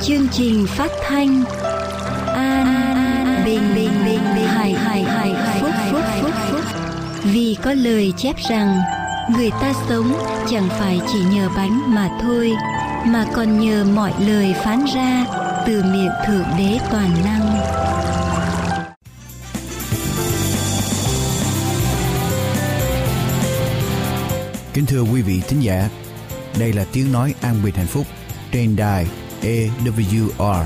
chương trình phát thanh an bình bình bình bình hải hải hải phúc phúc phúc phúc. Vì có lời chép rằng người ta sống chẳng phải chỉ nhờ bánh mà thôi mà còn nhờ mọi lời phán ra từ miệng thượng đế toàn năng. Kính thưa quý vị thính giả, đây là tiếng nói an bình hạnh phúc trên đài AWR.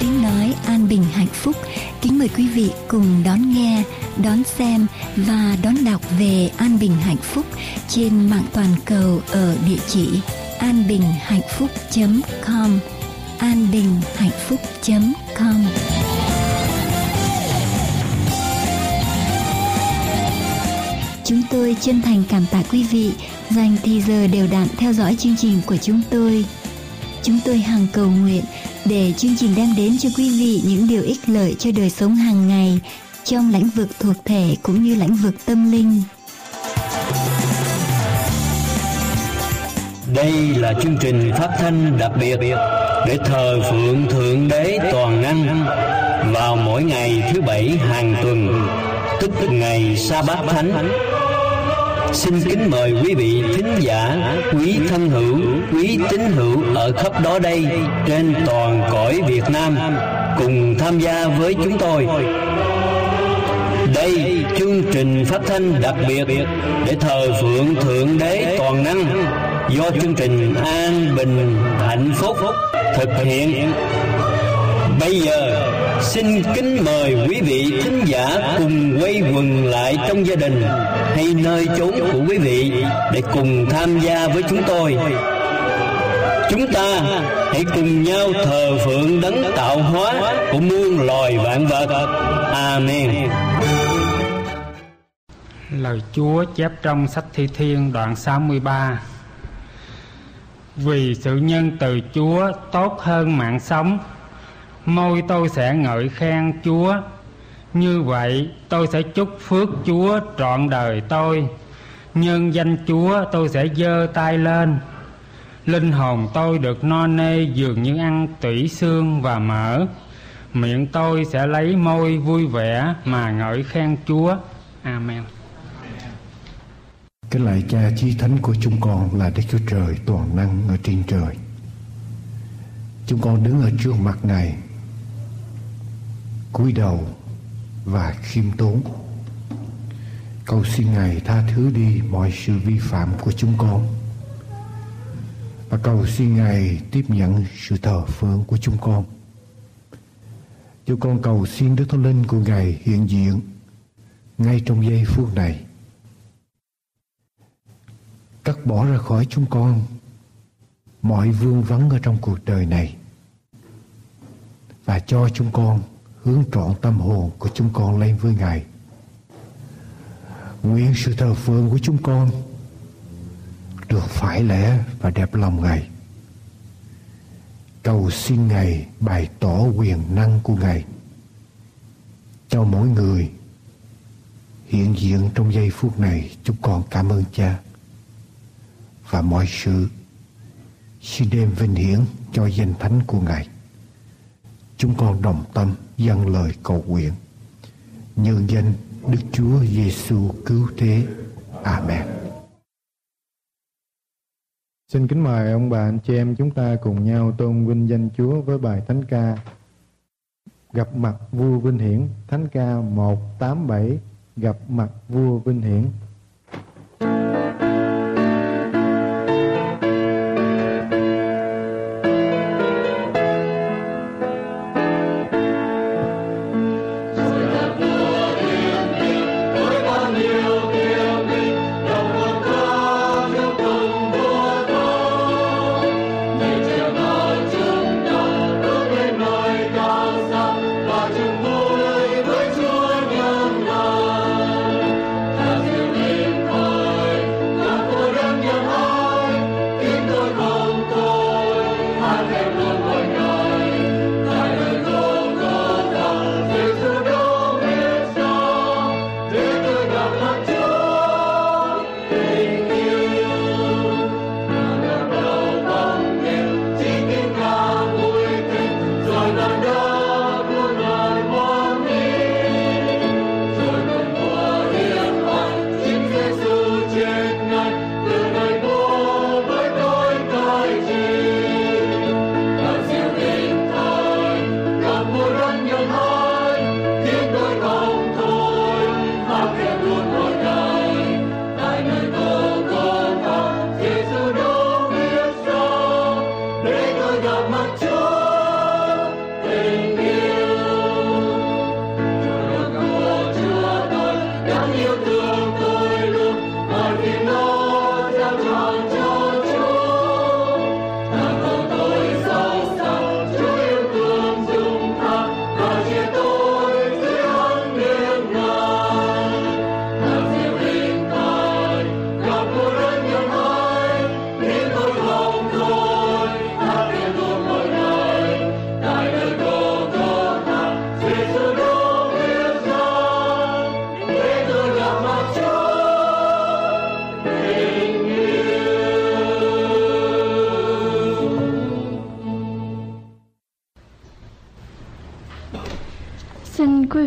Tiếng nói an bình hạnh phúc. Kính mời quý vị cùng đón nghe, đón xem và đón đọc về an bình hạnh phúc trên mạng toàn cầu ở địa chỉ anbinhhạnhphúc.com anbinhhạnhphúc.com Chúng tôi chân thành cảm tạ quý vị dành thì giờ đều đặn theo dõi chương trình của chúng tôi. Chúng tôi hằng cầu nguyện để chương trình đem đến cho quý vị những điều ích lợi cho đời sống hàng ngày trong lĩnh vực thuộc thể cũng như lĩnh vực tâm linh. Đây là chương trình phát thanh đặc biệt để thờ phượng Thượng Đế Toàn Năng vào mỗi ngày thứ bảy hàng tuần, tức ngày Sa Bát Thánh Xin kính mời quý vị thính giả, quý thân hữu, quý tín hữu ở khắp đó đây trên toàn cõi Việt Nam cùng tham gia với chúng tôi. Đây chương trình phát thanh đặc biệt để thờ phượng Thượng Đế Toàn Năng do chương trình An Bình Hạnh Phúc thực hiện. Bây giờ, xin kính mời quý vị thính giả cùng quay quần lại trong gia đình hay nơi chốn của quý vị để cùng tham gia với chúng tôi. Chúng ta hãy cùng nhau thờ phượng đấng tạo hóa của muôn loài vạn vật. Amen. Lời Chúa chép trong sách Thi Thiên đoạn 63 Vì sự nhân từ Chúa tốt hơn mạng sống Môi tôi sẽ ngợi khen Chúa. Như vậy, tôi sẽ chúc phước Chúa trọn đời tôi. Nhân danh Chúa, tôi sẽ giơ tay lên. Linh hồn tôi được no nê dường như ăn tủy xương và mỡ. Miệng tôi sẽ lấy môi vui vẻ mà ngợi khen Chúa. Amen. Cái lại cha, chí thánh của chúng con là Đức Chúa Trời toàn năng ở trên trời. Chúng con đứng ở trước mặt Ngài cúi đầu và khiêm tốn. Cầu xin ngài tha thứ đi mọi sự vi phạm của chúng con. Và cầu xin ngài tiếp nhận sự thờ phượng của chúng con. Chúng con cầu xin đức thánh linh của ngài hiện diện ngay trong giây phút này. Cắt bỏ ra khỏi chúng con mọi vương vấn ở trong cuộc đời này. Và cho chúng con hướng trọn tâm hồn của chúng con lên với Ngài. Nguyện sự thờ phượng của chúng con được phải lẽ và đẹp lòng Ngài. Cầu xin Ngài bày tỏ quyền năng của Ngài cho mỗi người hiện diện trong giây phút này chúng con cảm ơn cha và mọi sự xin đem vinh hiển cho danh thánh của ngài chúng con đồng tâm dâng lời cầu nguyện nhân danh Đức Chúa Giêsu cứu thế. Amen. Xin kính mời ông bà anh chị em chúng ta cùng nhau tôn vinh danh Chúa với bài thánh ca Gặp mặt vua Vinh Hiển, thánh ca 187 Gặp mặt vua Vinh Hiển.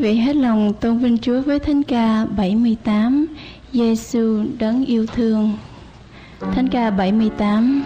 Vị hết lòng tôn vinh Chúa với thánh ca 78 Giêsu đấng yêu thương. Thánh ca 78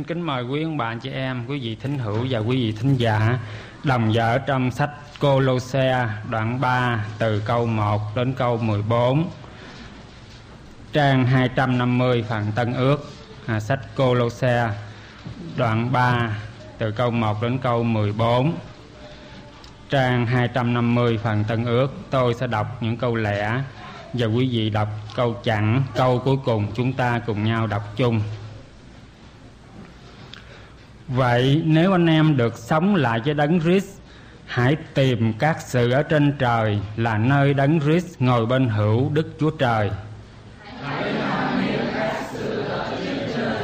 Xin kính mời quý ông bạn chị em, quý vị thính hữu và quý vị thính giả. Đồng vợ trong sách Cô-lô-xe đoạn 3 từ câu 1 đến câu 14 trang 250 phần Tân Ước à, sách Cô-lô-xe đoạn 3 từ câu 1 đến câu 14 trang 250 phần Tân ước tôi sẽ đọc những câu lẻ và quý vị đọc câu chặn câu cuối cùng chúng ta cùng nhau đọc chung vậy nếu anh em được sống lại với đấng Christ, hãy tìm các sự ở trên trời là nơi đấng Christ ngồi bên hữu Đức Chúa Trời. Hãy làm mến các sự ở trên trời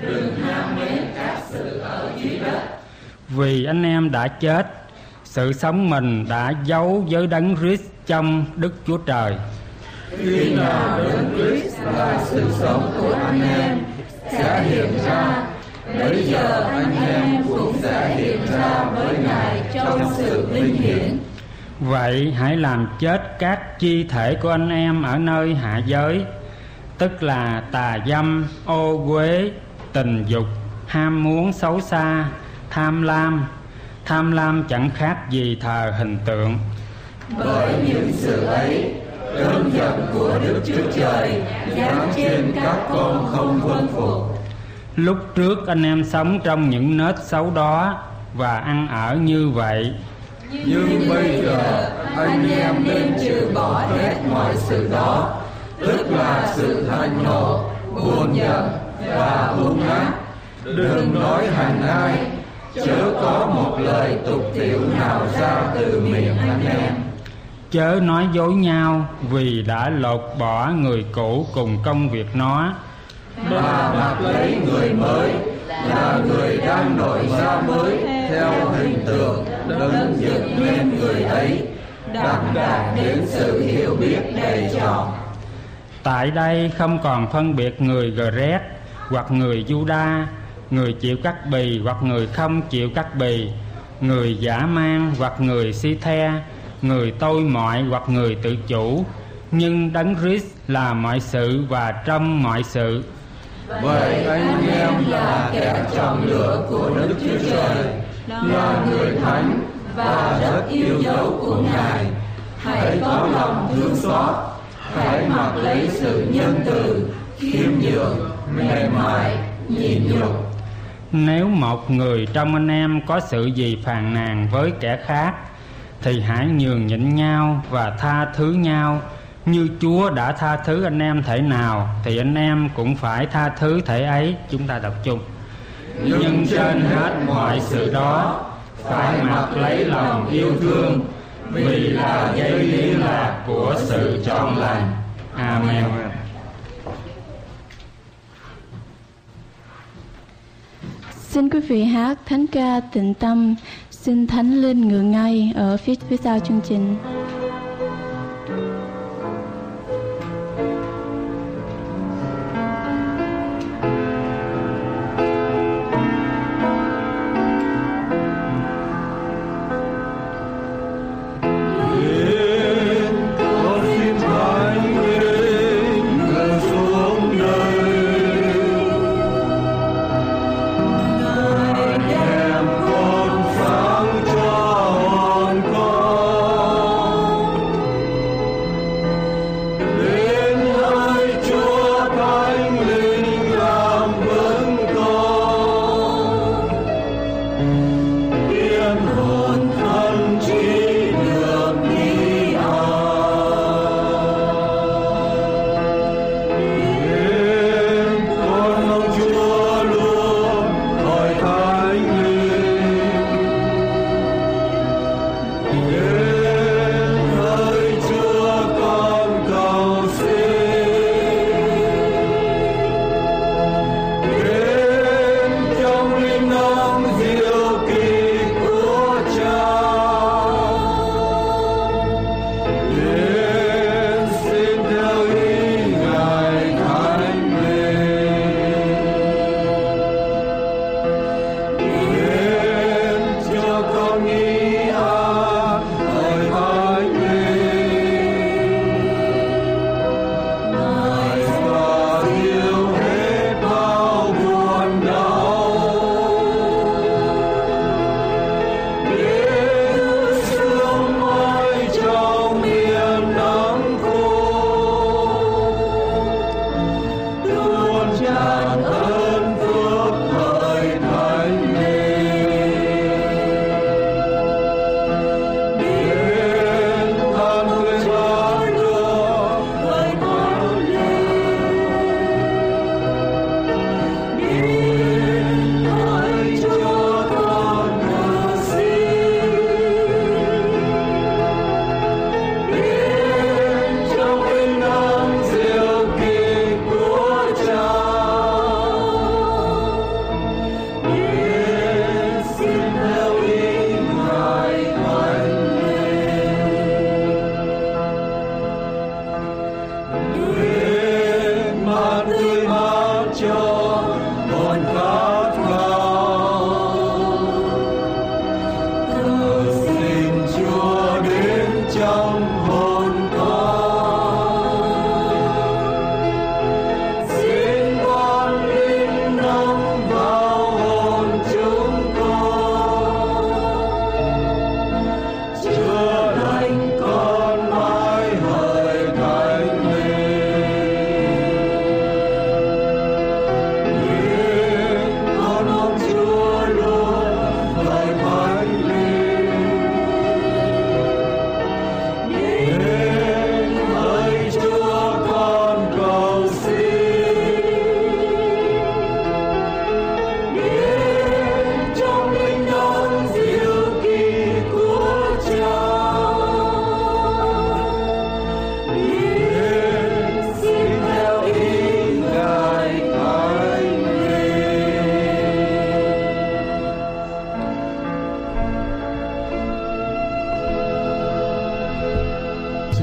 đừng ham mến các sự ở dưới đất vì anh em đã chết, sự sống mình đã giấu với đấng Christ trong Đức Chúa Trời. Khi nào đấng Christ là sự sống của anh em sẽ hiện ra bây giờ anh em cũng sẽ hiện ra với ngài trong sự vinh hiển. Vậy hãy làm chết các chi thể của anh em ở nơi hạ giới tức là tà dâm ô uế tình dục ham muốn xấu xa tham lam. Tham lam chẳng khác gì thờ hình tượng. Bởi những sự ấy cơn giận của đức chúa trời giáng trên các con không vâng phục lúc trước anh em sống trong những nết xấu đó và ăn ở như vậy. Nhưng bây giờ anh em nên trừ bỏ hết mọi sự đó tức là sự hận nộ buồn giận và hung ác. Đừng nói hành ai chớ có một lời tục tiểu nào ra từ miệng anh em. Chớ nói dối nhau vì đã lột bỏ người cũ cùng công việc nó mà mặc lấy người mới là người đang đổi ra mới theo hình tượng đấng dựng nên người ấy đặng đạt đến sự hiểu biết đầy trọn tại đây không còn phân biệt người Gret hoặc người Juda, người chịu cắt bì hoặc người không chịu cắt bì, người giả mang hoặc người si the, người tôi mọi hoặc người tự chủ. Nhưng đấng Christ là mọi sự và trong mọi sự vậy anh em là kẻ chọn lựa của đức chúa trời, là người thánh và rất yêu dấu của ngài. Hãy có lòng thương xót, hãy mặc lấy sự nhân từ, khiêm nhường, mềm mại, nhịn nhục. Nếu một người trong anh em có sự gì phàn nàn với kẻ khác, thì hãy nhường nhịn nhau và tha thứ nhau như Chúa đã tha thứ anh em thể nào thì anh em cũng phải tha thứ thể ấy chúng ta đọc chung. Nhưng, trên hết mọi sự đó phải mặc lấy lòng yêu thương vì là dây liên lạc của sự chọn lành. Amen. Xin quý vị hát thánh ca tịnh tâm, xin thánh linh ngự ngay ở phía phía sau chương trình.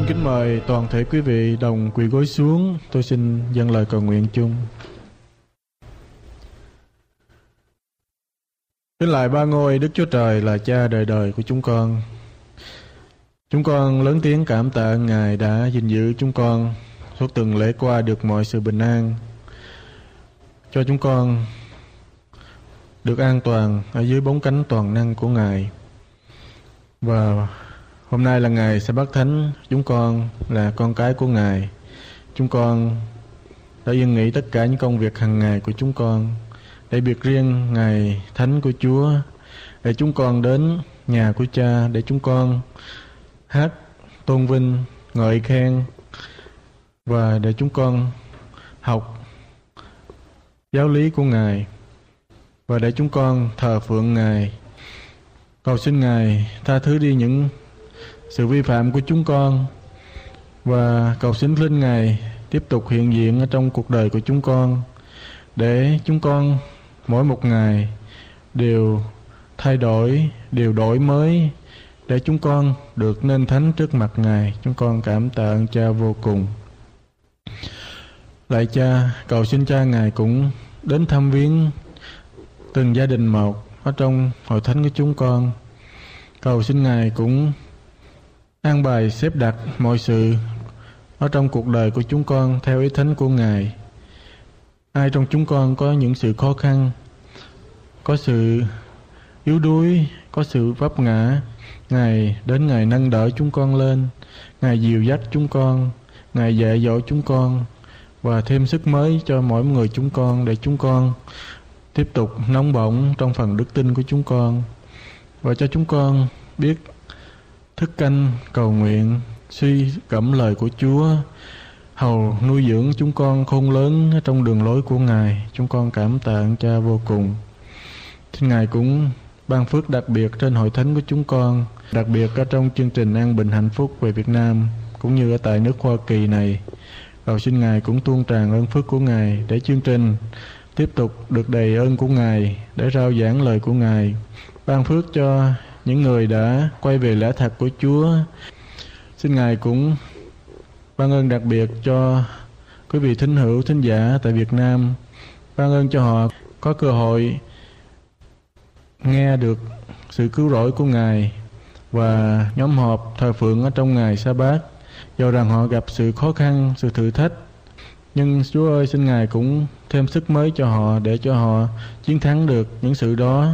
Xin kính mời toàn thể quý vị đồng quỳ gối xuống. Tôi xin dâng lời cầu nguyện chung. Kính lại ba ngôi Đức Chúa Trời là cha đời đời của chúng con. Chúng con lớn tiếng cảm tạ Ngài đã gìn giữ chúng con suốt từng lễ qua được mọi sự bình an. Cho chúng con được an toàn ở dưới bóng cánh toàn năng của Ngài. Và hôm nay là ngày sẽ bắt thánh, chúng con là con cái của Ngài. Chúng con đã yên nghỉ tất cả những công việc hàng ngày của chúng con để biệt riêng ngày thánh của Chúa để chúng con đến nhà của Cha để chúng con hát tôn vinh ngợi khen và để chúng con học giáo lý của Ngài và để chúng con thờ phượng Ngài. Cầu xin Ngài tha thứ đi những sự vi phạm của chúng con và cầu xin linh Ngài tiếp tục hiện diện ở trong cuộc đời của chúng con để chúng con mỗi một ngày đều thay đổi, đều đổi mới để chúng con được nên thánh trước mặt Ngài. Chúng con cảm tạ ơn Cha vô cùng. Lại Cha, cầu xin Cha Ngài cũng đến thăm viếng từng gia đình một ở trong hội thánh của chúng con. Cầu xin Ngài cũng an bài xếp đặt mọi sự ở trong cuộc đời của chúng con theo ý thánh của Ngài. Ai trong chúng con có những sự khó khăn, có sự yếu đuối, có sự vấp ngã, Ngài đến Ngài nâng đỡ chúng con lên, Ngài dìu dắt chúng con, Ngài dạy dỗ chúng con và thêm sức mới cho mỗi người chúng con để chúng con tiếp tục nóng bỏng trong phần đức tin của chúng con và cho chúng con biết thức canh cầu nguyện suy cẩm lời của Chúa. Hầu nuôi dưỡng chúng con khôn lớn trong đường lối của Ngài, chúng con cảm tạ ơn Cha vô cùng. Xin Ngài cũng ban phước đặc biệt trên hội thánh của chúng con, đặc biệt ở trong chương trình an bình hạnh phúc về Việt Nam cũng như ở tại nước Hoa Kỳ này. Cầu xin Ngài cũng tuôn tràn ơn phước của Ngài để chương trình tiếp tục được đầy ơn của Ngài, để rao giảng lời của Ngài, ban phước cho những người đã quay về lẽ thật của Chúa. Xin Ngài cũng ban ơn đặc biệt cho quý vị thính hữu thính giả tại Việt Nam. Ban ơn cho họ có cơ hội nghe được sự cứu rỗi của Ngài và nhóm họp thờ phượng ở trong ngày sa bát do rằng họ gặp sự khó khăn, sự thử thách. Nhưng Chúa ơi xin Ngài cũng thêm sức mới cho họ để cho họ chiến thắng được những sự đó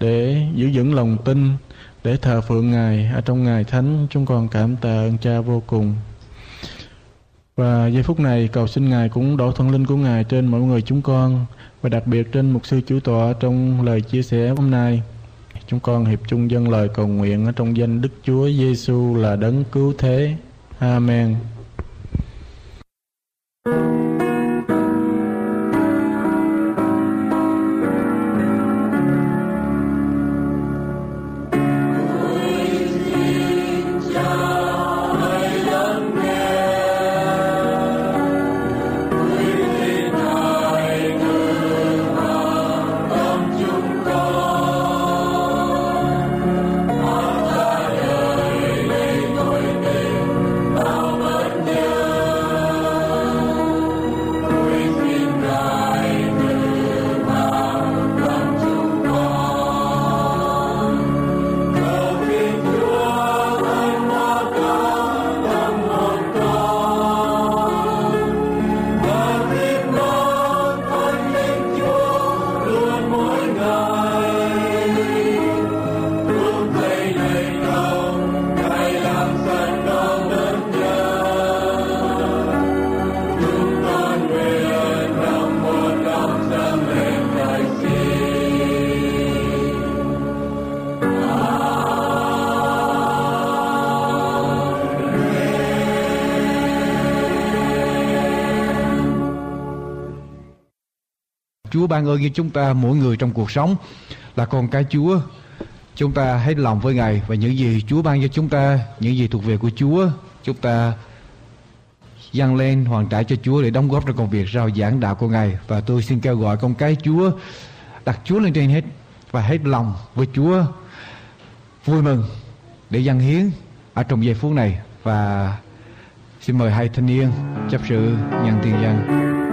để giữ vững lòng tin để thờ phượng Ngài ở trong ngài thánh, chúng con cảm tạ ơn Cha vô cùng. Và giây phút này, cầu xin Ngài cũng đổ thần linh của Ngài trên mỗi người chúng con và đặc biệt trên mục sư chủ tọa trong lời chia sẻ hôm nay. Chúng con hiệp chung dân lời cầu nguyện ở trong danh Đức Chúa Giêsu là đấng cứu thế. Amen. Chúa ban ơn cho chúng ta mỗi người trong cuộc sống là con cái Chúa. Chúng ta hết lòng với Ngài và những gì Chúa ban cho chúng ta, những gì thuộc về của Chúa, chúng ta dâng lên hoàn trả cho Chúa để đóng góp trong công việc rao giảng đạo của Ngài. Và tôi xin kêu gọi con cái Chúa đặt Chúa lên trên hết và hết lòng với Chúa vui mừng để dâng hiến ở trong giây phút này và Xin mời hai thanh niên chấp sự nhận tiền dân.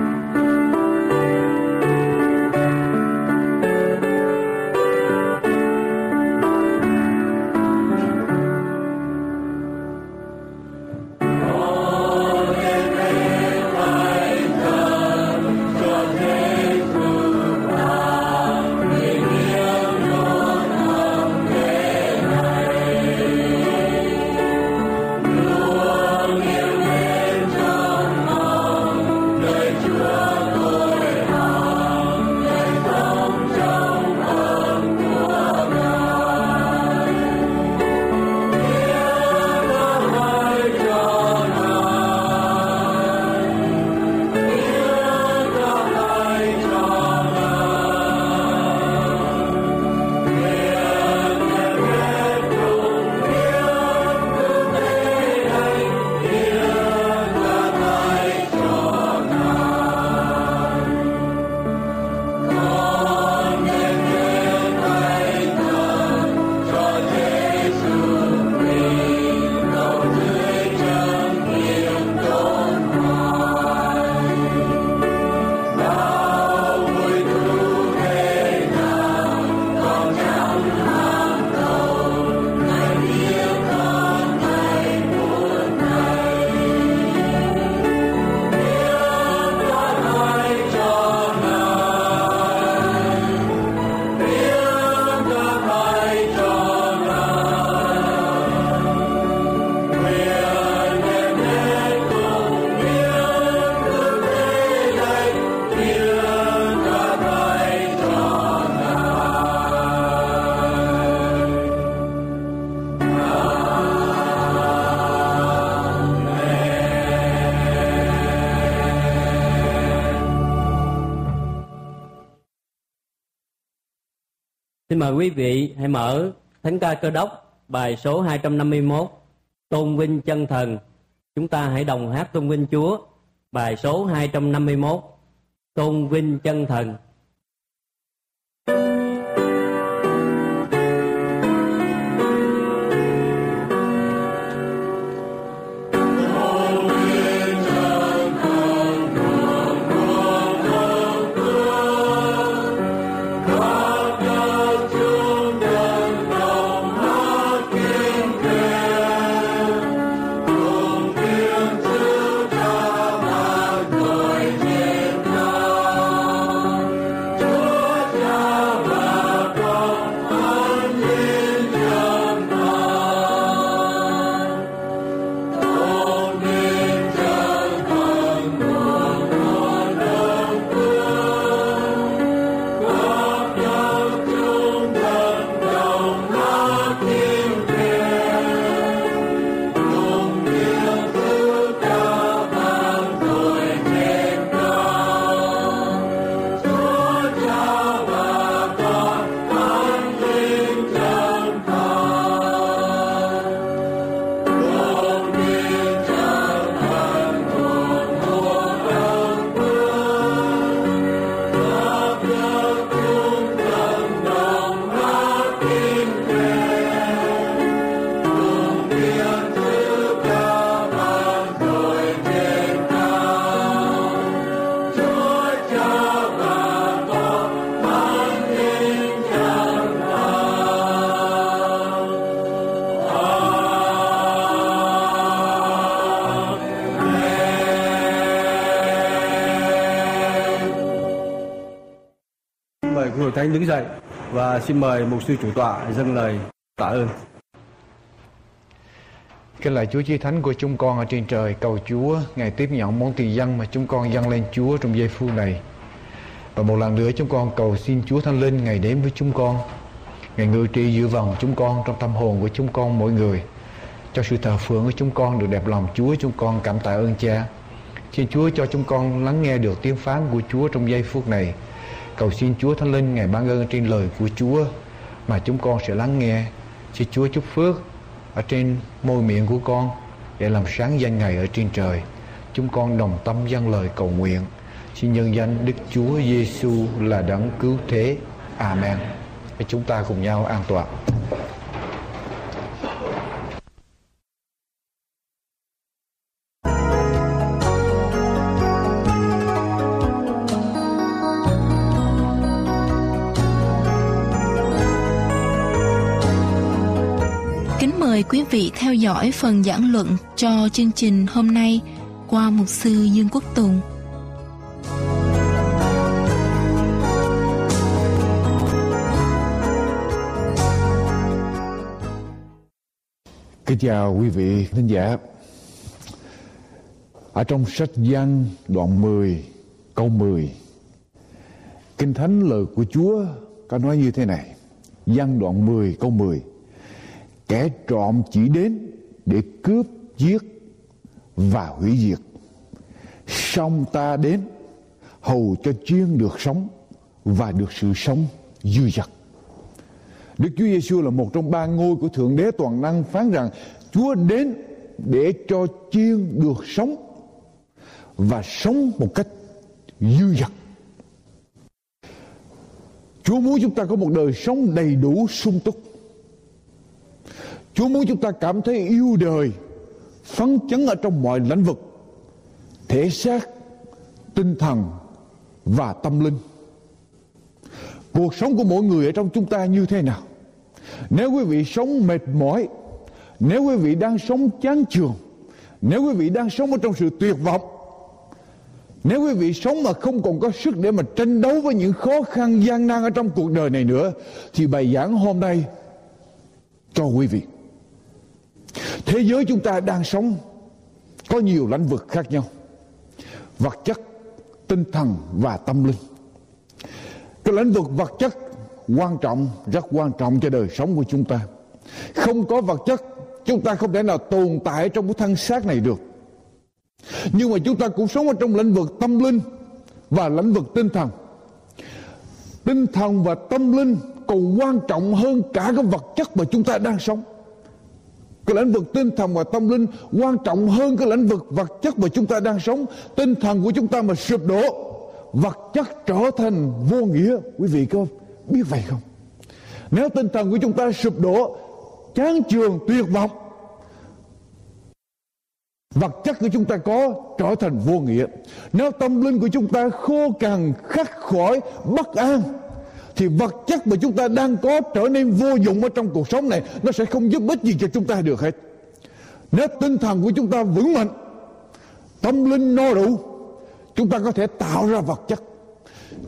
Mời quý vị hãy mở Thánh ca Cơ đốc, bài số 251 Tôn vinh chân thần. Chúng ta hãy đồng hát tôn vinh Chúa, bài số 251 Tôn vinh chân thần. Mời hội thánh đứng dậy và xin mời mục sư chủ tọa dâng lời tạ ơn. Cái lời Chúa Chí Thánh của chúng con ở trên trời, cầu Chúa Ngài tiếp nhận món tiền dân mà chúng con dâng lên Chúa trong giây phút này. Và một lần nữa chúng con cầu xin Chúa Thánh Linh Ngài đến với chúng con. Ngài ngự trị dự vòng chúng con trong tâm hồn của chúng con mỗi người. Cho sự thờ phượng của chúng con được đẹp lòng Chúa chúng con cảm tạ ơn Cha. Xin Chúa cho chúng con lắng nghe được tiếng phán của Chúa trong giây phút này. Cầu xin Chúa Thánh Linh Ngài ban ơn trên lời của Chúa mà chúng con sẽ lắng nghe. Xin Chúa chúc phước ở trên môi miệng của con để làm sáng danh Ngài ở trên trời. Chúng con đồng tâm dâng lời cầu nguyện. Xin nhân danh Đức Chúa Giêsu là đấng cứu thế. Amen. Để chúng ta cùng nhau an toàn. Quý vị theo dõi phần giảng luận cho chương trình hôm nay qua mục sư Dương Quốc Tùng. Kính chào quý vị thính giả. Ở trong sách Giăng đoạn 10 câu 10 Kinh Thánh lời của Chúa có nói như thế này Giăng đoạn 10 câu 10 Kẻ trộm chỉ đến để cướp, giết và hủy diệt Song ta đến hầu cho chiên được sống và được sự sống dư dật Đức Chúa Giêsu là một trong ba ngôi của Thượng Đế toàn năng phán rằng Chúa đến để cho chiên được sống và sống một cách dư dật. Chúa muốn chúng ta có một đời sống đầy đủ sung túc. Chúa muốn chúng ta cảm thấy yêu đời, phấn chấn ở trong mọi lĩnh vực, thể xác, tinh thần và tâm linh. Cuộc sống của mỗi người ở trong chúng ta như thế nào? Nếu quý vị sống mệt mỏi, nếu quý vị đang sống chán chường, nếu quý vị đang sống ở trong sự tuyệt vọng, nếu quý vị sống mà không còn có sức để mà tranh đấu với những khó khăn gian nan ở trong cuộc đời này nữa thì bài giảng hôm nay cho quý vị. Thế giới chúng ta đang sống có nhiều lĩnh vực khác nhau. Vật chất, tinh thần và tâm linh. Cái lĩnh vực vật chất quan trọng, rất quan trọng cho đời sống của chúng ta. Không có vật chất, chúng ta không thể nào tồn tại trong cái thân xác này được. Nhưng mà chúng ta cũng sống ở trong lĩnh vực tâm linh và lĩnh vực tinh thần. Tinh thần và tâm linh còn quan trọng hơn cả cái vật chất mà chúng ta đang sống. Cái lĩnh vực tinh thần và tâm linh quan trọng hơn cái lĩnh vực vật chất mà chúng ta đang sống. Tinh thần của chúng ta mà sụp đổ, vật chất trở thành vô nghĩa. Quý vị có biết vậy không? Nếu tinh thần của chúng ta sụp đổ, chán trường, tuyệt vọng, vật chất của chúng ta có trở thành vô nghĩa nếu tâm linh của chúng ta khô cằn khắc khỏi bất an thì vật chất mà chúng ta đang có trở nên vô dụng ở trong cuộc sống này, nó sẽ không giúp ích gì cho chúng ta được hết. Nếu tinh thần của chúng ta vững mạnh, tâm linh no đủ, chúng ta có thể tạo ra vật chất.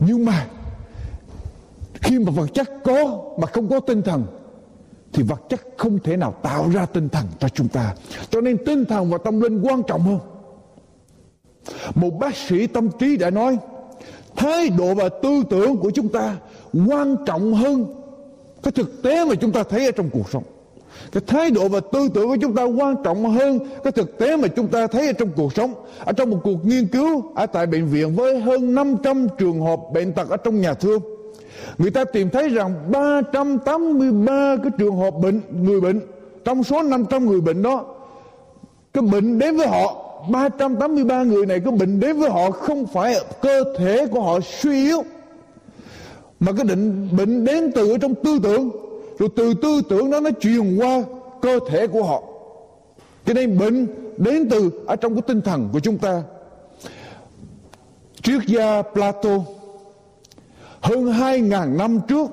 Nhưng mà, khi mà vật chất có mà không có tinh thần, thì vật chất không thể nào tạo ra tinh thần cho chúng ta. Cho nên tinh thần và tâm linh quan trọng hơn. Một bác sĩ tâm trí đã nói, thái độ và tư tưởng của chúng ta quan trọng hơn cái thực tế mà chúng ta thấy ở trong cuộc sống. Cái thái độ và tư tưởng của chúng ta quan trọng hơn cái thực tế mà chúng ta thấy ở trong cuộc sống. Ở trong một cuộc nghiên cứu, ở tại bệnh viện với hơn 500 trường hợp bệnh tật ở trong nhà thương, Người ta tìm thấy rằng 383 cái trường hợp bệnh, người bệnh, trong số 500 người bệnh đó, cái bệnh đến với họ 383 người này, cái bệnh đến với họ không phải cơ thể của họ suy yếu mà cái định, bệnh đến từ ở trong tư tưởng. Rồi từ tư tưởng đó nó truyền qua cơ thể của họ. Cho nên bệnh đến từ ở trong cái tinh thần của chúng ta. Triết gia Plato, hơn hai ngàn năm trước,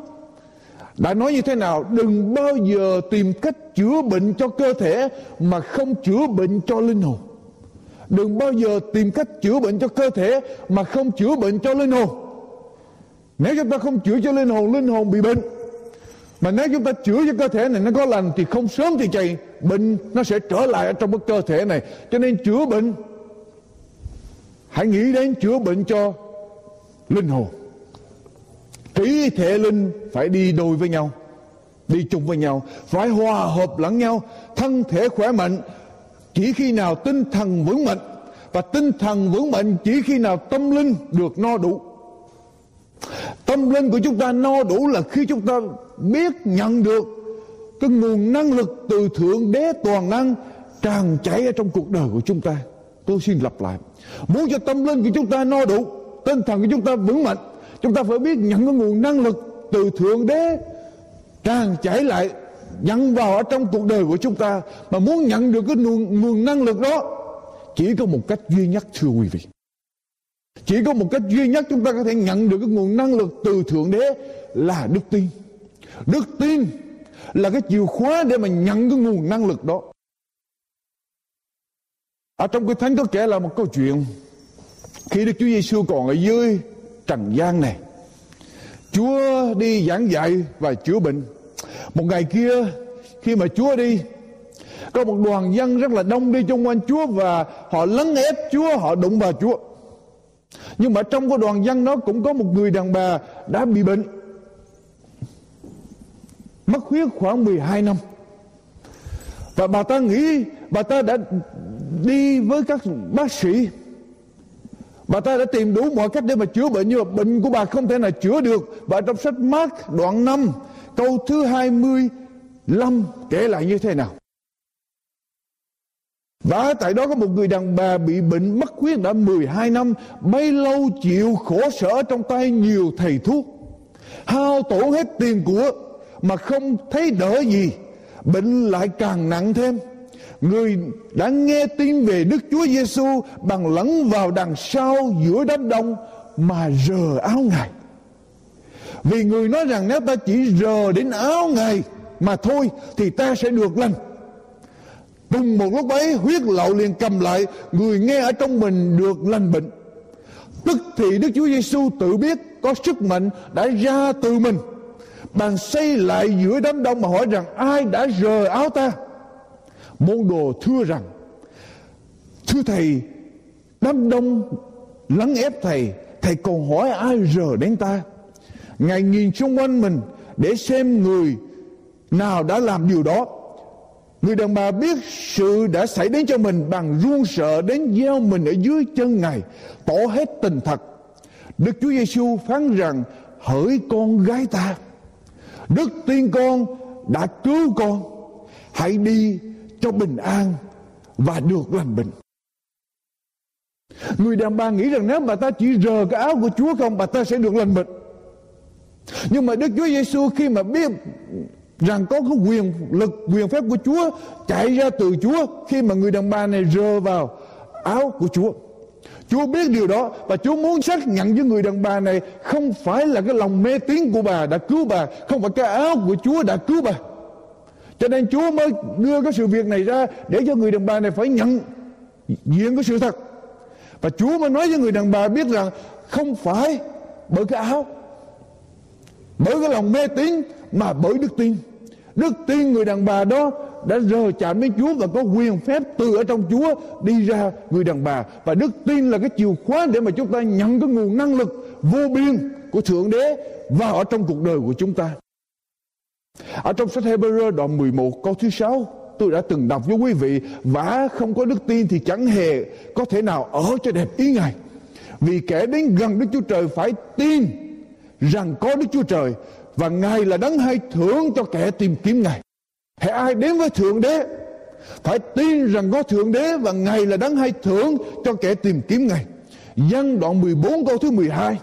đã nói như thế nào? Đừng bao giờ tìm cách chữa bệnh cho cơ thể mà không chữa bệnh cho linh hồn. Đừng bao giờ tìm cách chữa bệnh cho cơ thể mà không chữa bệnh cho linh hồn nếu chúng ta không chữa cho linh hồn linh hồn bị bệnh. Mà nếu chúng ta chữa cho cơ thể này nó có lành thì không sớm thì chạy, bệnh nó sẽ trở lại ở trong cái cơ thể này. Cho nên chữa bệnh, hãy nghĩ đến chữa bệnh cho linh hồn. Trí thể linh phải đi đôi với nhau, đi chung với nhau, phải hòa hợp lẫn nhau. Thân thể khỏe mạnh, chỉ khi nào tinh thần vững mạnh. Và tinh thần vững mạnh, chỉ khi nào tâm linh được no đủ tâm linh của chúng ta no đủ là khi chúng ta biết nhận được cái nguồn năng lực từ thượng đế toàn năng tràn chảy ở trong cuộc đời của chúng ta. Tôi xin lặp lại. Muốn cho tâm linh của chúng ta no đủ tinh thần của chúng ta vững mạnh chúng ta phải biết nhận cái nguồn năng lực từ thượng đế tràn chảy lại nhận vào ở trong cuộc đời của chúng ta. Mà muốn nhận được cái nguồn, nguồn năng lực đó chỉ có một cách duy nhất thưa quý vị chỉ có một cách duy nhất chúng ta có thể nhận được cái nguồn năng lực từ thượng đế là đức tin. Đức tin là cái chìa khóa để mà nhận cái nguồn năng lực đó. Ở trong cái thánh có kể là một câu chuyện. Khi Đức Chúa Giêsu còn ở dưới trần gian này, Chúa đi giảng dạy và chữa bệnh. Một ngày kia, khi mà Chúa đi, có một đoàn dân rất là đông đi chung quanh Chúa và họ lấn ép Chúa, họ đụng vào Chúa nhưng mà trong cái đoàn dân đó cũng có một người đàn bà đã bị bệnh. Mất huyết khoảng 12 năm. Và bà ta nghĩ bà ta đã đi với các bác sĩ. Bà ta đã tìm đủ mọi cách để mà chữa bệnh, Nhưng mà bệnh của bà không thể nào chữa được. Và trong sách Mark đoạn 5 Câu thứ 25 kể lại như thế nào? Và tại đó có một người đàn bà bị bệnh mất huyết đã 12 năm Bấy lâu chịu khổ sở trong tay nhiều thầy thuốc Hao tổn hết tiền của Mà không thấy đỡ gì, Bệnh lại càng nặng thêm Người đã nghe tin về Đức Chúa Giêsu bằng lẫn vào đằng sau giữa đám đông mà rờ áo Ngài. Vì người nói rằng nếu ta chỉ rờ đến áo Ngài mà thôi thì ta sẽ được lành. Cùng một lúc ấy, huyết lậu liền cầm lại, người nghe ở trong mình được lành bệnh. Tức thì Đức Chúa Giêsu tự biết có sức mạnh đã ra từ mình. Bàn xây lại giữa đám đông mà hỏi rằng, ai đã rờ áo ta? môn đồ thưa rằng, thưa thầy, đám đông lắng ép thầy thầy còn hỏi ai rờ đến ta ngài nhìn xung quanh mình để xem người nào đã làm điều đó người đàn bà biết sự đã xảy đến cho mình bằng run sợ đến gieo mình ở dưới chân ngài, tỏ hết tình thật. Đức chúa giêsu phán rằng, hỡi con gái ta, đức tiên con đã cứu con. Hãy đi cho bình an và được lành bệnh. Người đàn bà nghĩ rằng nếu bà ta chỉ rờ cái áo của Chúa không, bà ta sẽ được lành bệnh. Nhưng mà Đức Chúa Giêsu khi mà biết rằng có cái quyền lực quyền phép của Chúa chạy ra từ Chúa khi mà người đàn bà này rờ vào áo của Chúa Chúa biết điều đó và Chúa muốn xác nhận với người đàn bà này không phải là cái lòng mê tín của bà đã cứu bà, không phải cái áo của Chúa đã cứu bà. Cho nên Chúa mới đưa cái sự việc này ra để cho người đàn bà này phải nhận diện cái sự thật. Và Chúa mới nói với người đàn bà biết rằng không phải bởi cái áo, bởi cái lòng mê tín mà bởi đức tin. Đức tin người đàn bà đó đã rờ chạm đến Chúa và có quyền phép từ ở trong Chúa đi ra người đàn bà. Và đức tin là cái chìa khóa để mà chúng ta nhận cái nguồn năng lực vô biên của Thượng Đế vào ở trong cuộc đời của chúng ta. Ở trong sách Hebrew đoạn 11 câu thứ 6 tôi đã từng đọc với quý vị, vả không có đức tin thì chẳng hề có thể nào ở cho đẹp ý Ngài. Vì kẻ đến gần Đức Chúa Trời phải tin rằng có Đức Chúa Trời và Ngài là đấng hay thưởng cho kẻ tìm kiếm Ngài. Hãy ai đến với Thượng Đế phải tin rằng có Thượng Đế và Ngài là đấng hay thưởng cho kẻ tìm kiếm Ngài. Dân đoạn 14 câu thứ 12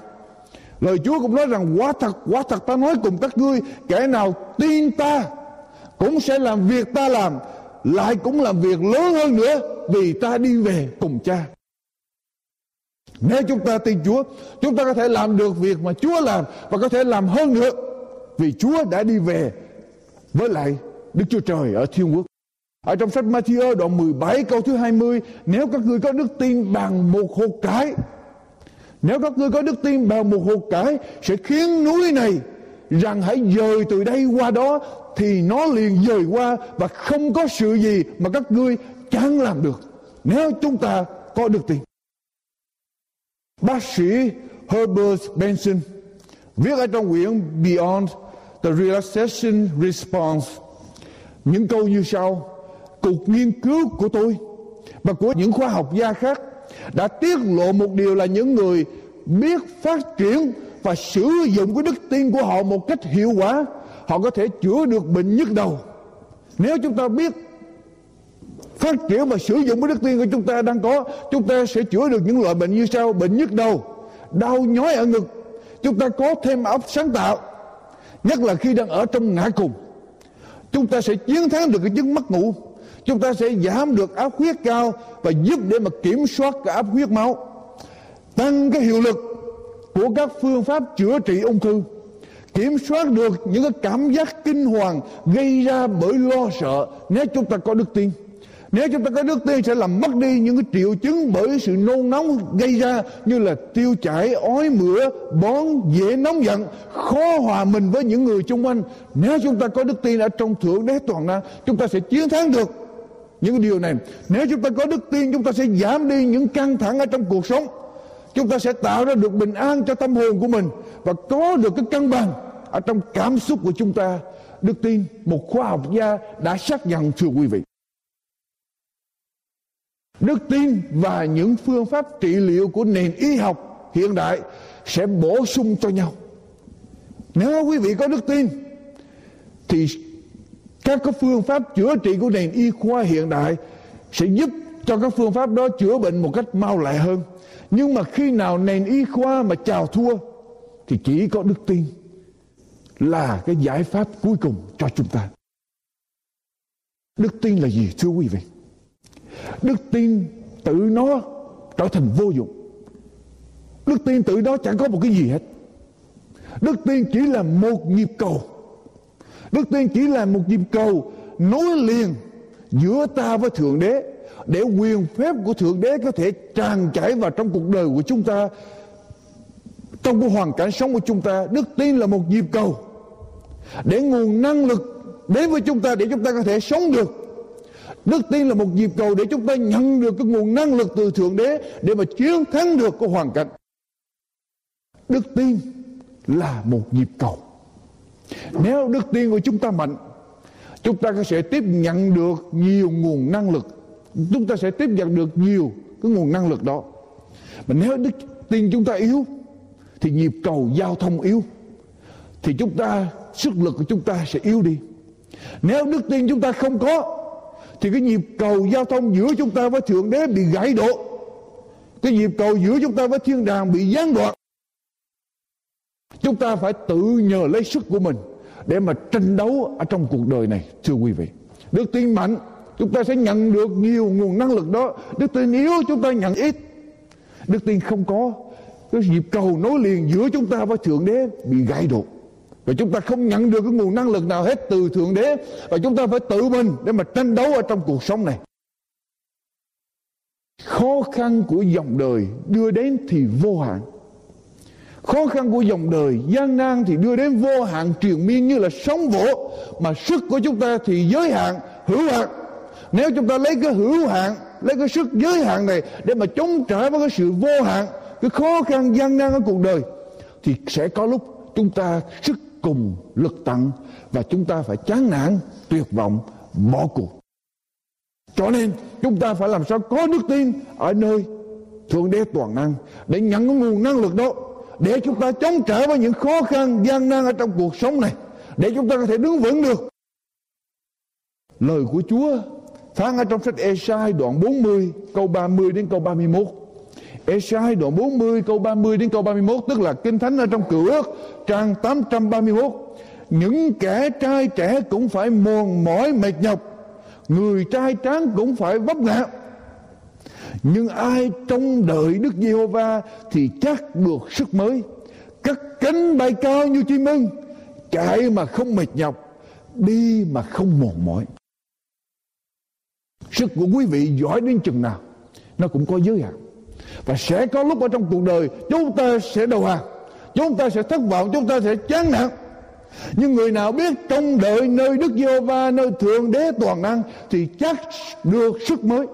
Lời Chúa cũng nói rằng quá thật, quá thật ta nói cùng các ngươi, kẻ nào tin ta cũng sẽ làm việc ta làm, lại cũng làm việc lớn hơn nữa vì ta đi về cùng cha. Nếu chúng ta tin Chúa, chúng ta có thể làm được việc mà Chúa làm và có thể làm hơn nữa vì Chúa đã đi về với lại Đức Chúa Trời ở thiên quốc. Ở trong sách Matthew đoạn 17 câu thứ 20 Nếu các ngươi có đức tin bằng một hột cải, nếu các ngươi có đức tin bằng một hột cải sẽ khiến núi này rằng hãy dời từ đây qua đó, thì nó liền dời qua và không có sự gì mà các ngươi chẳng làm được, nếu chúng ta có đức tin. Bác sĩ Herbert Benson viết ở trong quyển Beyond the Relaxation Response. Những câu như sau. Cuộc nghiên cứu của tôi và của những khoa học gia khác đã tiết lộ một điều là những người biết phát triển và sử dụng cái đức tin của họ một cách hiệu quả, họ có thể chữa được bệnh nhức đầu. Nếu chúng ta biết phát triển và sử dụng cái đức tin của chúng ta đang có, chúng ta sẽ chữa được những loại bệnh như sau. Bệnh nhức đầu, đau nhói ở ngực chúng ta có thêm óc sáng tạo, nhất là khi đang ở trong ngã cùng. Chúng ta sẽ chiến thắng được cái chứng mất ngủ. Chúng ta sẽ giảm được áp huyết cao và giúp để mà kiểm soát cái áp huyết máu. Tăng cái hiệu lực của các phương pháp chữa trị ung thư, kiểm soát được những cái cảm giác kinh hoàng gây ra bởi lo sợ nếu chúng ta có đức tin nếu chúng ta có đức tin sẽ làm mất đi những cái triệu chứng bởi sự nôn nóng gây ra như là tiêu chảy, ói mửa, bón, dễ nóng giận, khó hòa mình với những người xung quanh. Nếu chúng ta có đức tin ở trong Thượng Đế Toàn Năng, chúng ta sẽ chiến thắng được những điều này. Nếu chúng ta có đức tin, chúng ta sẽ giảm đi những căng thẳng ở trong cuộc sống. Chúng ta sẽ tạo ra được bình an cho tâm hồn của mình và có được cái cân bằng ở trong cảm xúc của chúng ta. Đức tin, một khoa học gia đã xác nhận thưa quý vị đức tin và những phương pháp trị liệu của nền y học hiện đại sẽ bổ sung cho nhau. Nếu quý vị có đức tin, thì các cái phương pháp chữa trị của nền y khoa hiện đại sẽ giúp cho các phương pháp đó chữa bệnh một cách mau lẹ hơn. Nhưng mà khi nào nền y khoa mà chào thua, thì chỉ có đức tin là cái giải pháp cuối cùng cho chúng ta. Đức tin là gì, thưa quý vị? Đức tin tự nó trở thành vô dụng. Đức tin tự nó chẳng có một cái gì hết. Đức tin chỉ là một nhịp cầu. Đức tin chỉ là một nhịp cầu nối liền giữa ta với thượng đế, để quyền phép của thượng đế có thể tràn chảy vào trong cuộc đời của chúng ta, trong cái hoàn cảnh sống của chúng ta. Đức tin là một nhịp cầu để nguồn năng lực đến với chúng ta, để chúng ta có thể sống được. Đức tin là một nhịp cầu để chúng ta nhận được cái nguồn năng lực từ Thượng Đế để mà chiến thắng được cái hoàn cảnh. Đức tin là một nhịp cầu. Nếu đức tin của chúng ta mạnh, chúng ta sẽ tiếp nhận được nhiều nguồn năng lực. Chúng ta sẽ tiếp nhận được nhiều cái nguồn năng lực đó. Mà nếu đức tin chúng ta yếu, thì nhịp cầu giao thông yếu, thì chúng ta sức lực của chúng ta sẽ yếu đi. Nếu đức tin chúng ta không có thì cái nhịp cầu giao thông giữa chúng ta với thượng đế bị gãy đổ. Cái nhịp cầu giữa chúng ta với thiên đàng bị gián đoạn. Chúng ta phải tự nhờ lấy sức của mình để mà tranh đấu ở trong cuộc đời này, thưa quý vị. Đức tin mạnh, chúng ta sẽ nhận được nhiều nguồn năng lực đó. Đức tin yếu, chúng ta nhận ít. Đức tin không có. Cái nhịp cầu nối liền giữa chúng ta với thượng đế bị gãy đổ và chúng ta không nhận được cái nguồn năng lực nào hết từ Thượng Đế. Và chúng ta phải tự mình để mà tranh đấu ở trong cuộc sống này. Khó khăn của dòng đời đưa đến thì vô hạn. Khó khăn của dòng đời gian nan thì đưa đến vô hạn. Triền miên như là sóng vỗ Mà sức của chúng ta thì giới hạn, hữu hạn. Nếu chúng ta lấy cái hữu hạn, lấy cái sức giới hạn này Để mà chống trả với cái sự vô hạn Cái khó khăn gian nan ở cuộc đời Thì sẽ có lúc chúng ta sức cùng lực tận và chúng ta phải chán nản, tuyệt vọng, bỏ cuộc. Cho nên, chúng ta phải làm sao có đức tin ở nơi thượng đế toàn năng để nhận cái nguồn năng lực đó, để chúng ta chống trở với những khó khăn, gian nan ở trong cuộc sống này, để chúng ta có thể đứng vững được. Lời của Chúa phán ở trong sách Esai đoạn 40 câu 30 đến câu 31 Esai đoạn 40 câu 30 đến câu 31 tức là kinh thánh ở trong cựu ước, trang 831 những kẻ trai trẻ cũng phải mòn mỏi mệt nhọc, người trai tráng cũng phải vấp ngã. Nhưng ai trông đợi Đức Giê-hô-va thì chắc được sức mới. Cất cánh bay cao như chim ưng, chạy mà không mệt nhọc, đi mà không mòn mỏi. Sức của quý vị giỏi đến chừng nào, nó cũng có giới hạn và sẽ có lúc ở trong cuộc đời, chúng ta sẽ đầu hàng. Chúng ta sẽ thất vọng, chúng ta sẽ chán nản. Nhưng người nào biết trông đợi nơi Đức Giê-hô-va, nơi thượng đế toàn năng, thì chắc được sức mới.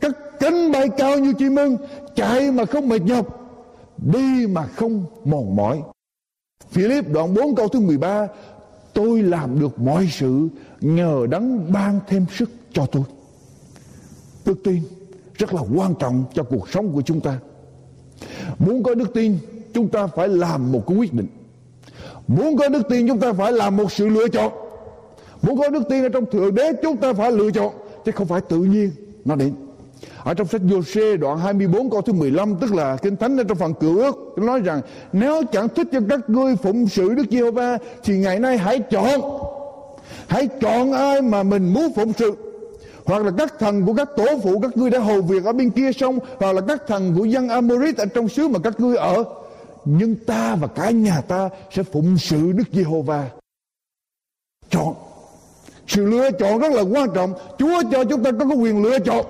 Các cánh bay cao như chim ưng, chạy mà không mệt nhọc, đi mà không mòn mỏi. Philip đoạn 4 câu thứ 13 tôi làm được mọi sự, nhờ đấng ban thêm sức cho tôi. Tôi tin rất là quan trọng cho cuộc sống của chúng ta. Muốn có đức tin, chúng ta phải làm một cái quyết định. Muốn có đức tin, chúng ta phải làm một sự lựa chọn. Muốn có đức tin ở trong thượng đế, chúng ta phải lựa chọn, chứ không phải tự nhiên nó đến. Ở trong sách Giô-xê đoạn 24 câu thứ 15 tức là kinh thánh ở trong phần cựu ước, nói rằng, nếu chẳng thích cho các ngươi phụng sự Đức Giê-hô-va, thì ngày nay hãy chọn. Hãy chọn ai mà mình muốn phụng sự hoặc là các thần của các tổ phụ, các ngươi đã hầu việc ở bên kia sông hoặc là các thần của dân Amorit ở trong xứ mà các ngươi ở. Nhưng ta và cả nhà ta sẽ phụng sự Đức Giê-hô-va. Chọn. Sự lựa chọn rất là quan trọng. Chúa cho chúng ta có cái quyền lựa chọn.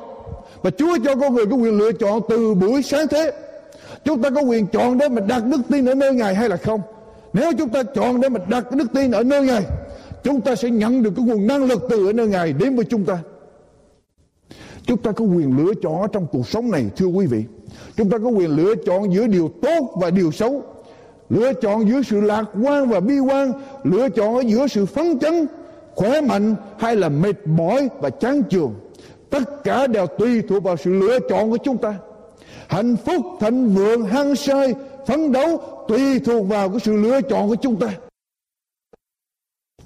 Và Chúa cho con người có quyền lựa chọn từ buổi sáng thế. Chúng ta có quyền chọn để mà đặt đức tin ở nơi Ngài hay là không? Nếu chúng ta chọn để mà đặt đức tin ở nơi Ngài, chúng ta sẽ nhận được cái nguồn năng lực từ ở nơi Ngài đến với chúng ta chúng ta có quyền lựa chọn trong cuộc sống này, thưa quý vị. Chúng ta có quyền lựa chọn giữa điều tốt và điều xấu. Lựa chọn giữa sự lạc quan và bi quan. Lựa chọn ở giữa sự phấn chấn, khỏe mạnh hay là mệt mỏi và chán chường. Tất cả đều tùy thuộc vào sự lựa chọn của chúng ta. Hạnh phúc, thịnh vượng, hăng say, phấn đấu tùy thuộc vào cái sự lựa chọn của chúng ta.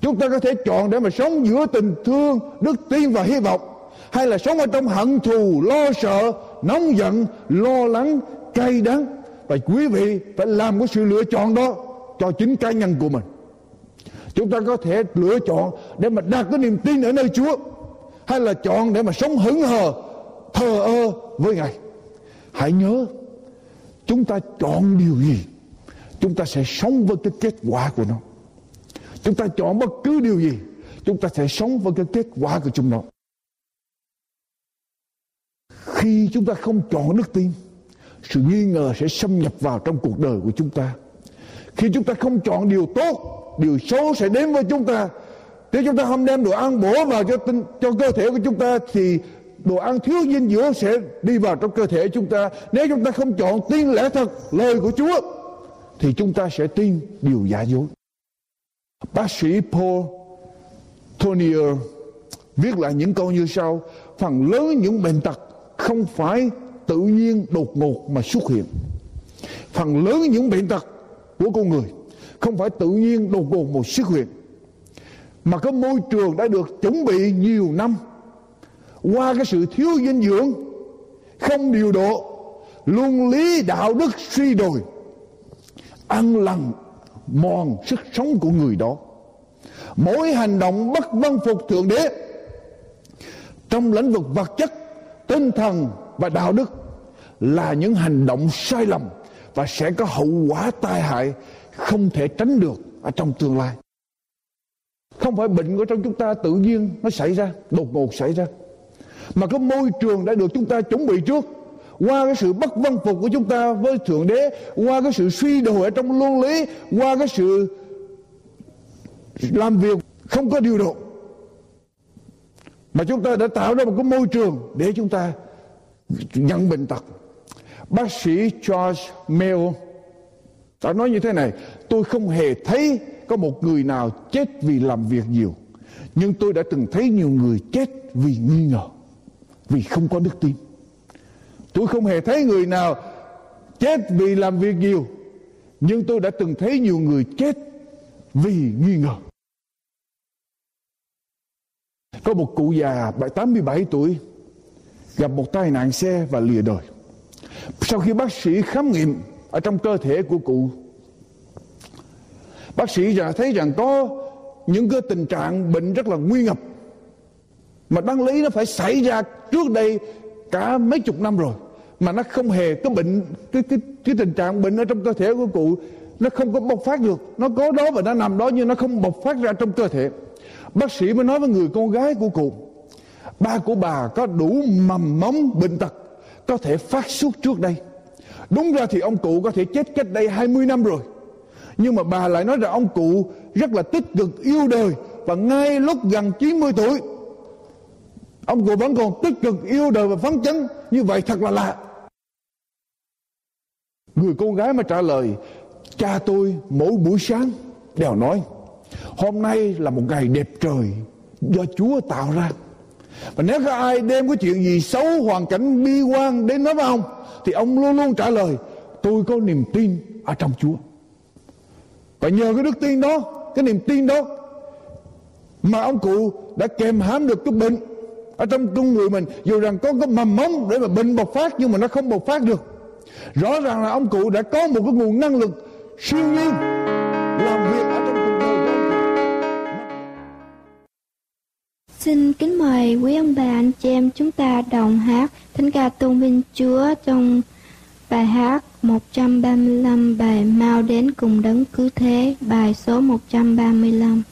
Chúng ta có thể chọn để mà sống giữa tình thương, đức tin và hy vọng hay là sống ở trong hận thù, lo sợ, nóng giận, lo lắng, cay đắng. Và quý vị phải làm cái sự lựa chọn đó cho chính cá nhân của mình. Chúng ta có thể lựa chọn để mà đạt cái niềm tin ở nơi Chúa, hay là chọn để mà sống hững hờ, thờ ơ với Ngài. Hãy nhớ, chúng ta chọn điều gì, chúng ta sẽ sống với cái kết quả của nó. Chúng ta chọn bất cứ điều gì, chúng ta sẽ sống với cái kết quả của chúng nó khi chúng ta không chọn đức tin sự nghi ngờ sẽ xâm nhập vào trong cuộc đời của chúng ta. Khi chúng ta không chọn điều tốt điều xấu sẽ đến với chúng ta. Nếu chúng ta không đem đồ ăn bổ vào cho tinh, cho cơ thể của chúng ta thì đồ ăn thiếu dinh dưỡng sẽ đi vào trong cơ thể chúng ta. Nếu chúng ta không chọn tin lẽ thật lời của Chúa thì chúng ta sẽ tin điều giả dối. Bác sĩ Paul Tonier viết lại những câu như sau. Phần lớn những bệnh tật không phải tự nhiên đột ngột mà xuất hiện. Phần lớn những bệnh tật của con người không phải tự nhiên đột ngột một xuất hiện, mà cái môi trường đã được chuẩn bị nhiều năm. Qua cái sự thiếu dinh dưỡng, không điều độ, luân lý đạo đức suy đồi, ăn lằn mòn sức sống của người đó. Mỗi hành động bất văn phục thượng đế trong lĩnh vực vật chất tinh thần và đạo đức là những hành động sai lầm và sẽ có hậu quả tai hại không thể tránh được ở trong tương lai. Không phải bệnh của trong chúng ta tự nhiên nó xảy ra, đột ngột xảy ra, mà cái môi trường đã được chúng ta chuẩn bị trước. Qua cái sự bất văn phục của chúng ta với thượng đế, qua cái sự suy đồi ở trong luân lý, qua cái sự làm việc không có điều độ mà chúng ta đã tạo ra một cái môi trường để chúng ta nhận bệnh tật. Bác sĩ George Mayo đã nói như thế này, tôi không hề thấy có một người nào chết vì làm việc nhiều, nhưng tôi đã từng thấy nhiều người chết vì nghi ngờ, vì không có đức tin. Tôi không hề thấy người nào chết vì làm việc nhiều, nhưng tôi đã từng thấy nhiều người chết vì nghi ngờ có một cụ già 87 tuổi, gặp một tai nạn xe và lìa đời. Sau khi bác sĩ khám nghiệm ở trong cơ thể của cụ, bác sĩ đã thấy rằng có những cái tình trạng bệnh rất là nguy ngập, mà đáng lý nó phải xảy ra trước đây cả mấy chục năm rồi, mà nó không hề có bệnh, cái cái cái tình trạng bệnh ở trong cơ thể của cụ, nó không có bộc phát được. Nó có đó và nó nằm đó, nhưng nó không bộc phát ra trong cơ thể bác sĩ mới nói với người con gái của cụ, ba của bà có đủ mầm móng bệnh tật có thể phát xuất trước đây. Đúng ra thì ông cụ có thể chết cách đây 20 năm rồi. Nhưng mà bà lại nói rằng ông cụ rất là tích cực, yêu đời và ngay lúc gần 90 tuổi, ông cụ vẫn còn tích cực, yêu đời và phấn chấn. Như vậy thật là lạ. Người con gái mà trả lời, cha tôi mỗi buổi sáng đều nói hôm nay là một ngày đẹp trời do chúa tạo ra. Và nếu có ai đem cái chuyện gì xấu, hoàn cảnh bi quan đến nói với ông thì ông luôn luôn trả lời, tôi có niềm tin ở trong chúa. Và nhờ cái đức tin đó, cái niềm tin đó mà ông cụ đã kèm hãm được cái bệnh ở trong con người mình. Dù rằng có cái mầm móng để mà bệnh bộc phát, nhưng mà nó không bộc phát được. Rõ ràng là ông cụ đã có một cái nguồn năng lực siêu nhiên Xin kính mời quý ông bà anh chị em chúng ta đồng hát thánh ca tôn vinh Chúa trong Bài hát 135 bài Mau đến cùng đấng cứu thế, bài số 135.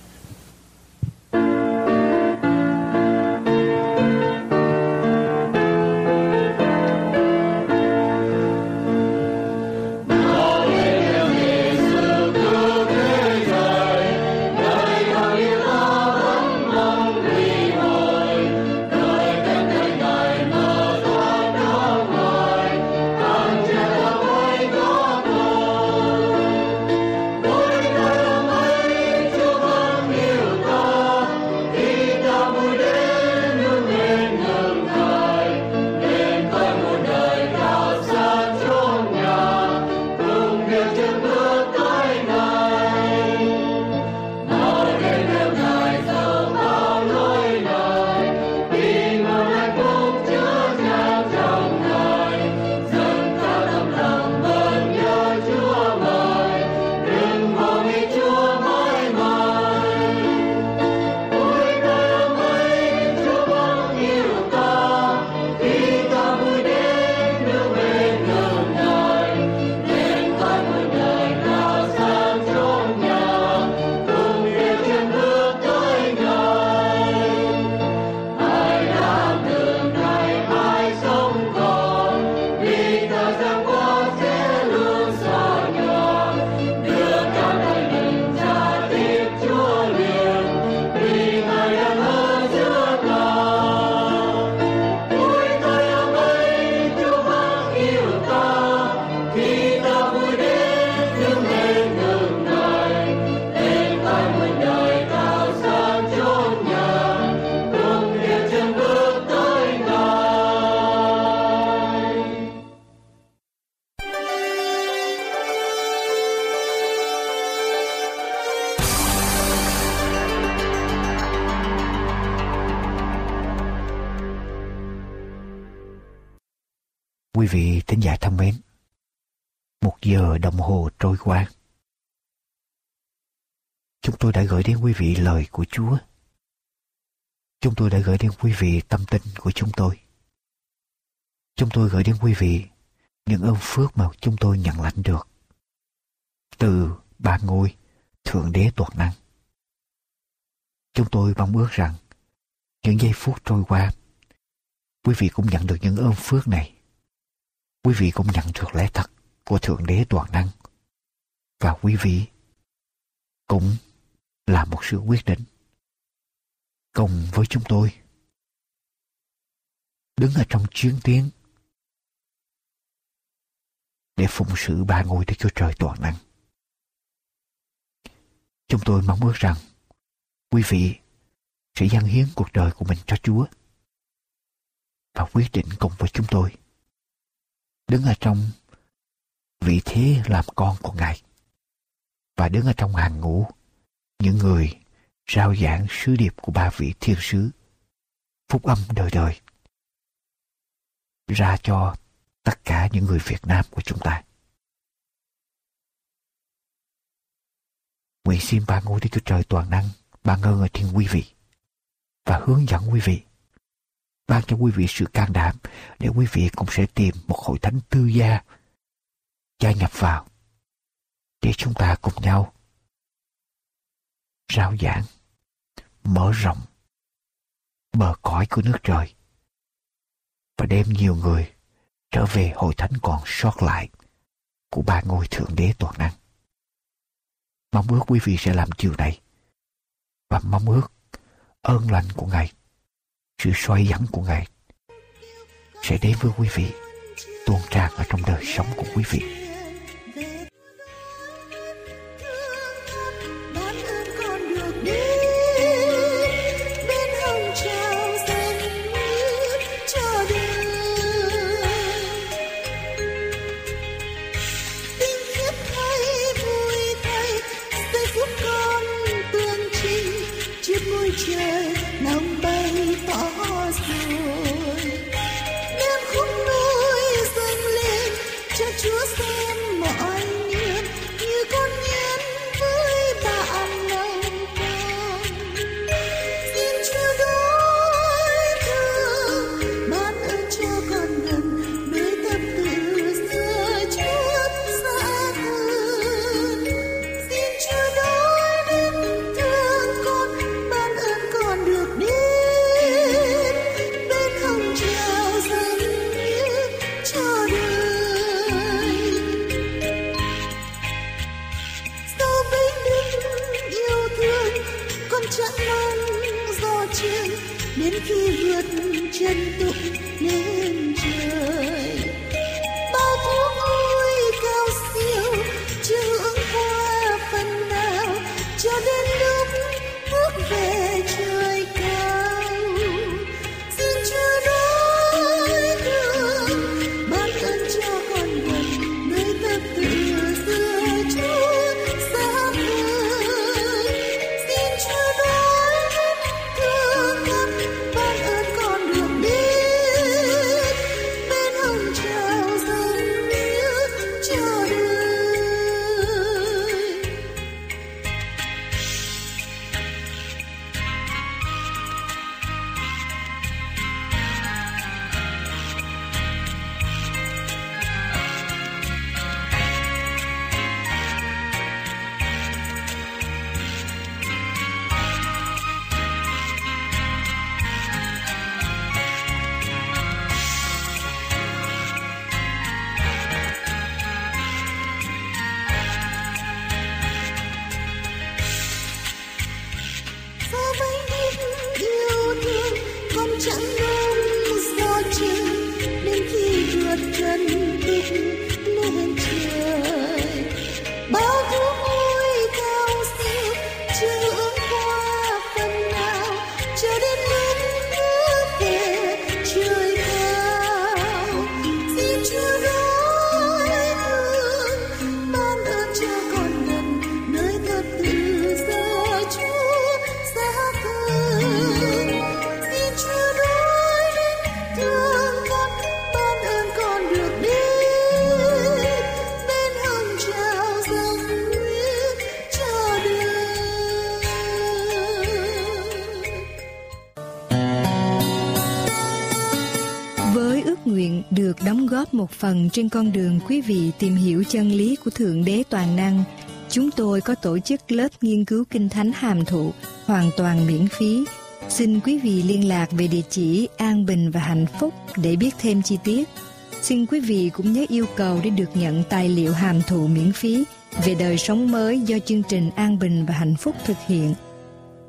Đến quý vị lời của Chúa. Chúng tôi đã gửi đến quý vị tâm tình của chúng tôi. Chúng tôi gửi đến quý vị những ơn phước mà chúng tôi nhận lãnh được từ ba ngôi Thượng Đế Toàn Năng. Chúng tôi mong ước rằng những giây phút trôi qua, quý vị cũng nhận được những ơn phước này quý vị cũng nhận được lẽ thật của Thượng Đế Toàn Năng. Và quý vị cũng là một sự quyết định. Cùng với chúng tôi, đứng ở trong chiến tiến để phụng sự ba ngôi Đức Chúa Trời Toàn Năng. Chúng tôi mong ước rằng quý vị sẽ dâng hiến cuộc đời của mình cho Chúa và quyết định cùng với chúng tôi đứng ở trong vị thế làm con của Ngài và đứng ở trong hàng ngũ những người rao giảng sứ điệp của ba vị thiên sứ, phúc âm đời đời, ra cho tất cả những người Việt Nam của chúng ta. Nguyện xin ba ngôi Đức Chúa Trời toàn năng ban ơn ở thiên quý vị và hướng dẫn quý vị, ban cho quý vị sự can đảm để quý vị cũng sẽ tìm một hội thánh tư gia gia nhập vào để chúng ta cùng nhau rao giảng mở rộng bờ cõi của nước trời và đem nhiều người trở về hội thánh còn sót lại của ba ngôi thượng đế toàn năng. Mong ước quý vị sẽ làm điều này và mong ước ơn lành của Ngài sự xoay dẫn của Ngài sẽ đến với quý vị, tuôn tràn ở trong đời sống của quý vị. Chúa phần trên con đường quý vị tìm hiểu chân lý của Thượng Đế Toàn Năng, chúng tôi có tổ chức lớp nghiên cứu Kinh Thánh Hàm Thụ hoàn toàn miễn phí. Xin quý vị liên lạc về địa chỉ An Bình và Hạnh Phúc để biết thêm chi tiết. Xin quý vị cũng nhớ yêu cầu để được nhận tài liệu hàm thụ miễn phí về đời sống mới do chương trình An Bình và Hạnh Phúc thực hiện.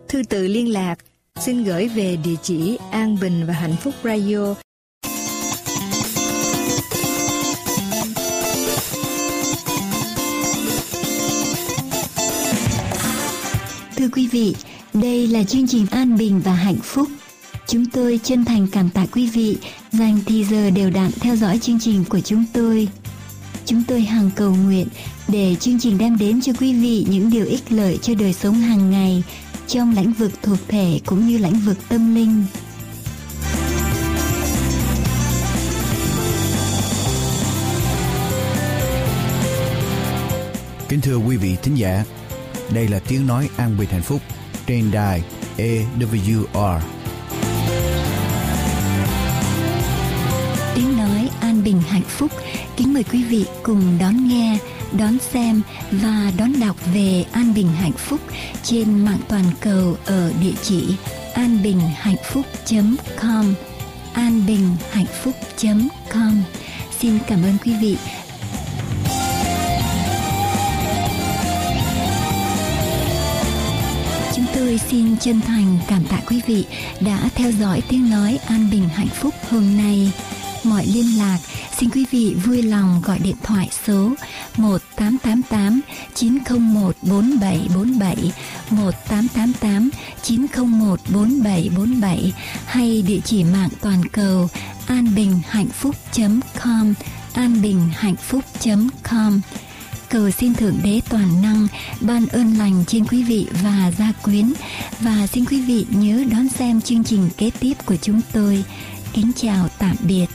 Thư tự liên lạc xin gửi về địa chỉ An Bình và Hạnh Phúc Radio Thưa quý vị, đây là chương trình An Bình và Hạnh Phúc. Chúng tôi chân thành cảm tạ quý vị dành thì giờ đều đặn theo dõi chương trình của chúng tôi. Chúng tôi hàng cầu nguyện để chương trình đem đến cho quý vị những điều ích lợi cho đời sống hàng ngày trong lĩnh vực thuộc thể cũng như lĩnh vực tâm linh. Kính thưa quý vị thính giả, đây là tiếng nói an bình hạnh phúc trên đài AWR. Tiếng nói an bình hạnh phúc. Kính mời quý vị cùng đón nghe, đón xem và đón đọc về an bình hạnh phúc trên mạng toàn cầu ở địa chỉ anbinhhạnhphúc.com anbinhhạnhphúc.com Xin cảm ơn quý vị tôi xin chân thành cảm tạ quý vị đã theo dõi tiếng nói an bình hạnh phúc hôm nay. Mọi liên lạc, xin quý vị vui lòng gọi điện thoại số 1888 901 4747 1888 901 4747 hay địa chỉ mạng toàn cầu anbinhhạnhphúc.com anbinhhạnhphúc.com Cầu xin Thượng Đế Toàn Năng ban ơn lành trên quý vị và gia quyến và xin quý vị nhớ đón xem chương trình kế tiếp của chúng tôi. Kính chào tạm biệt.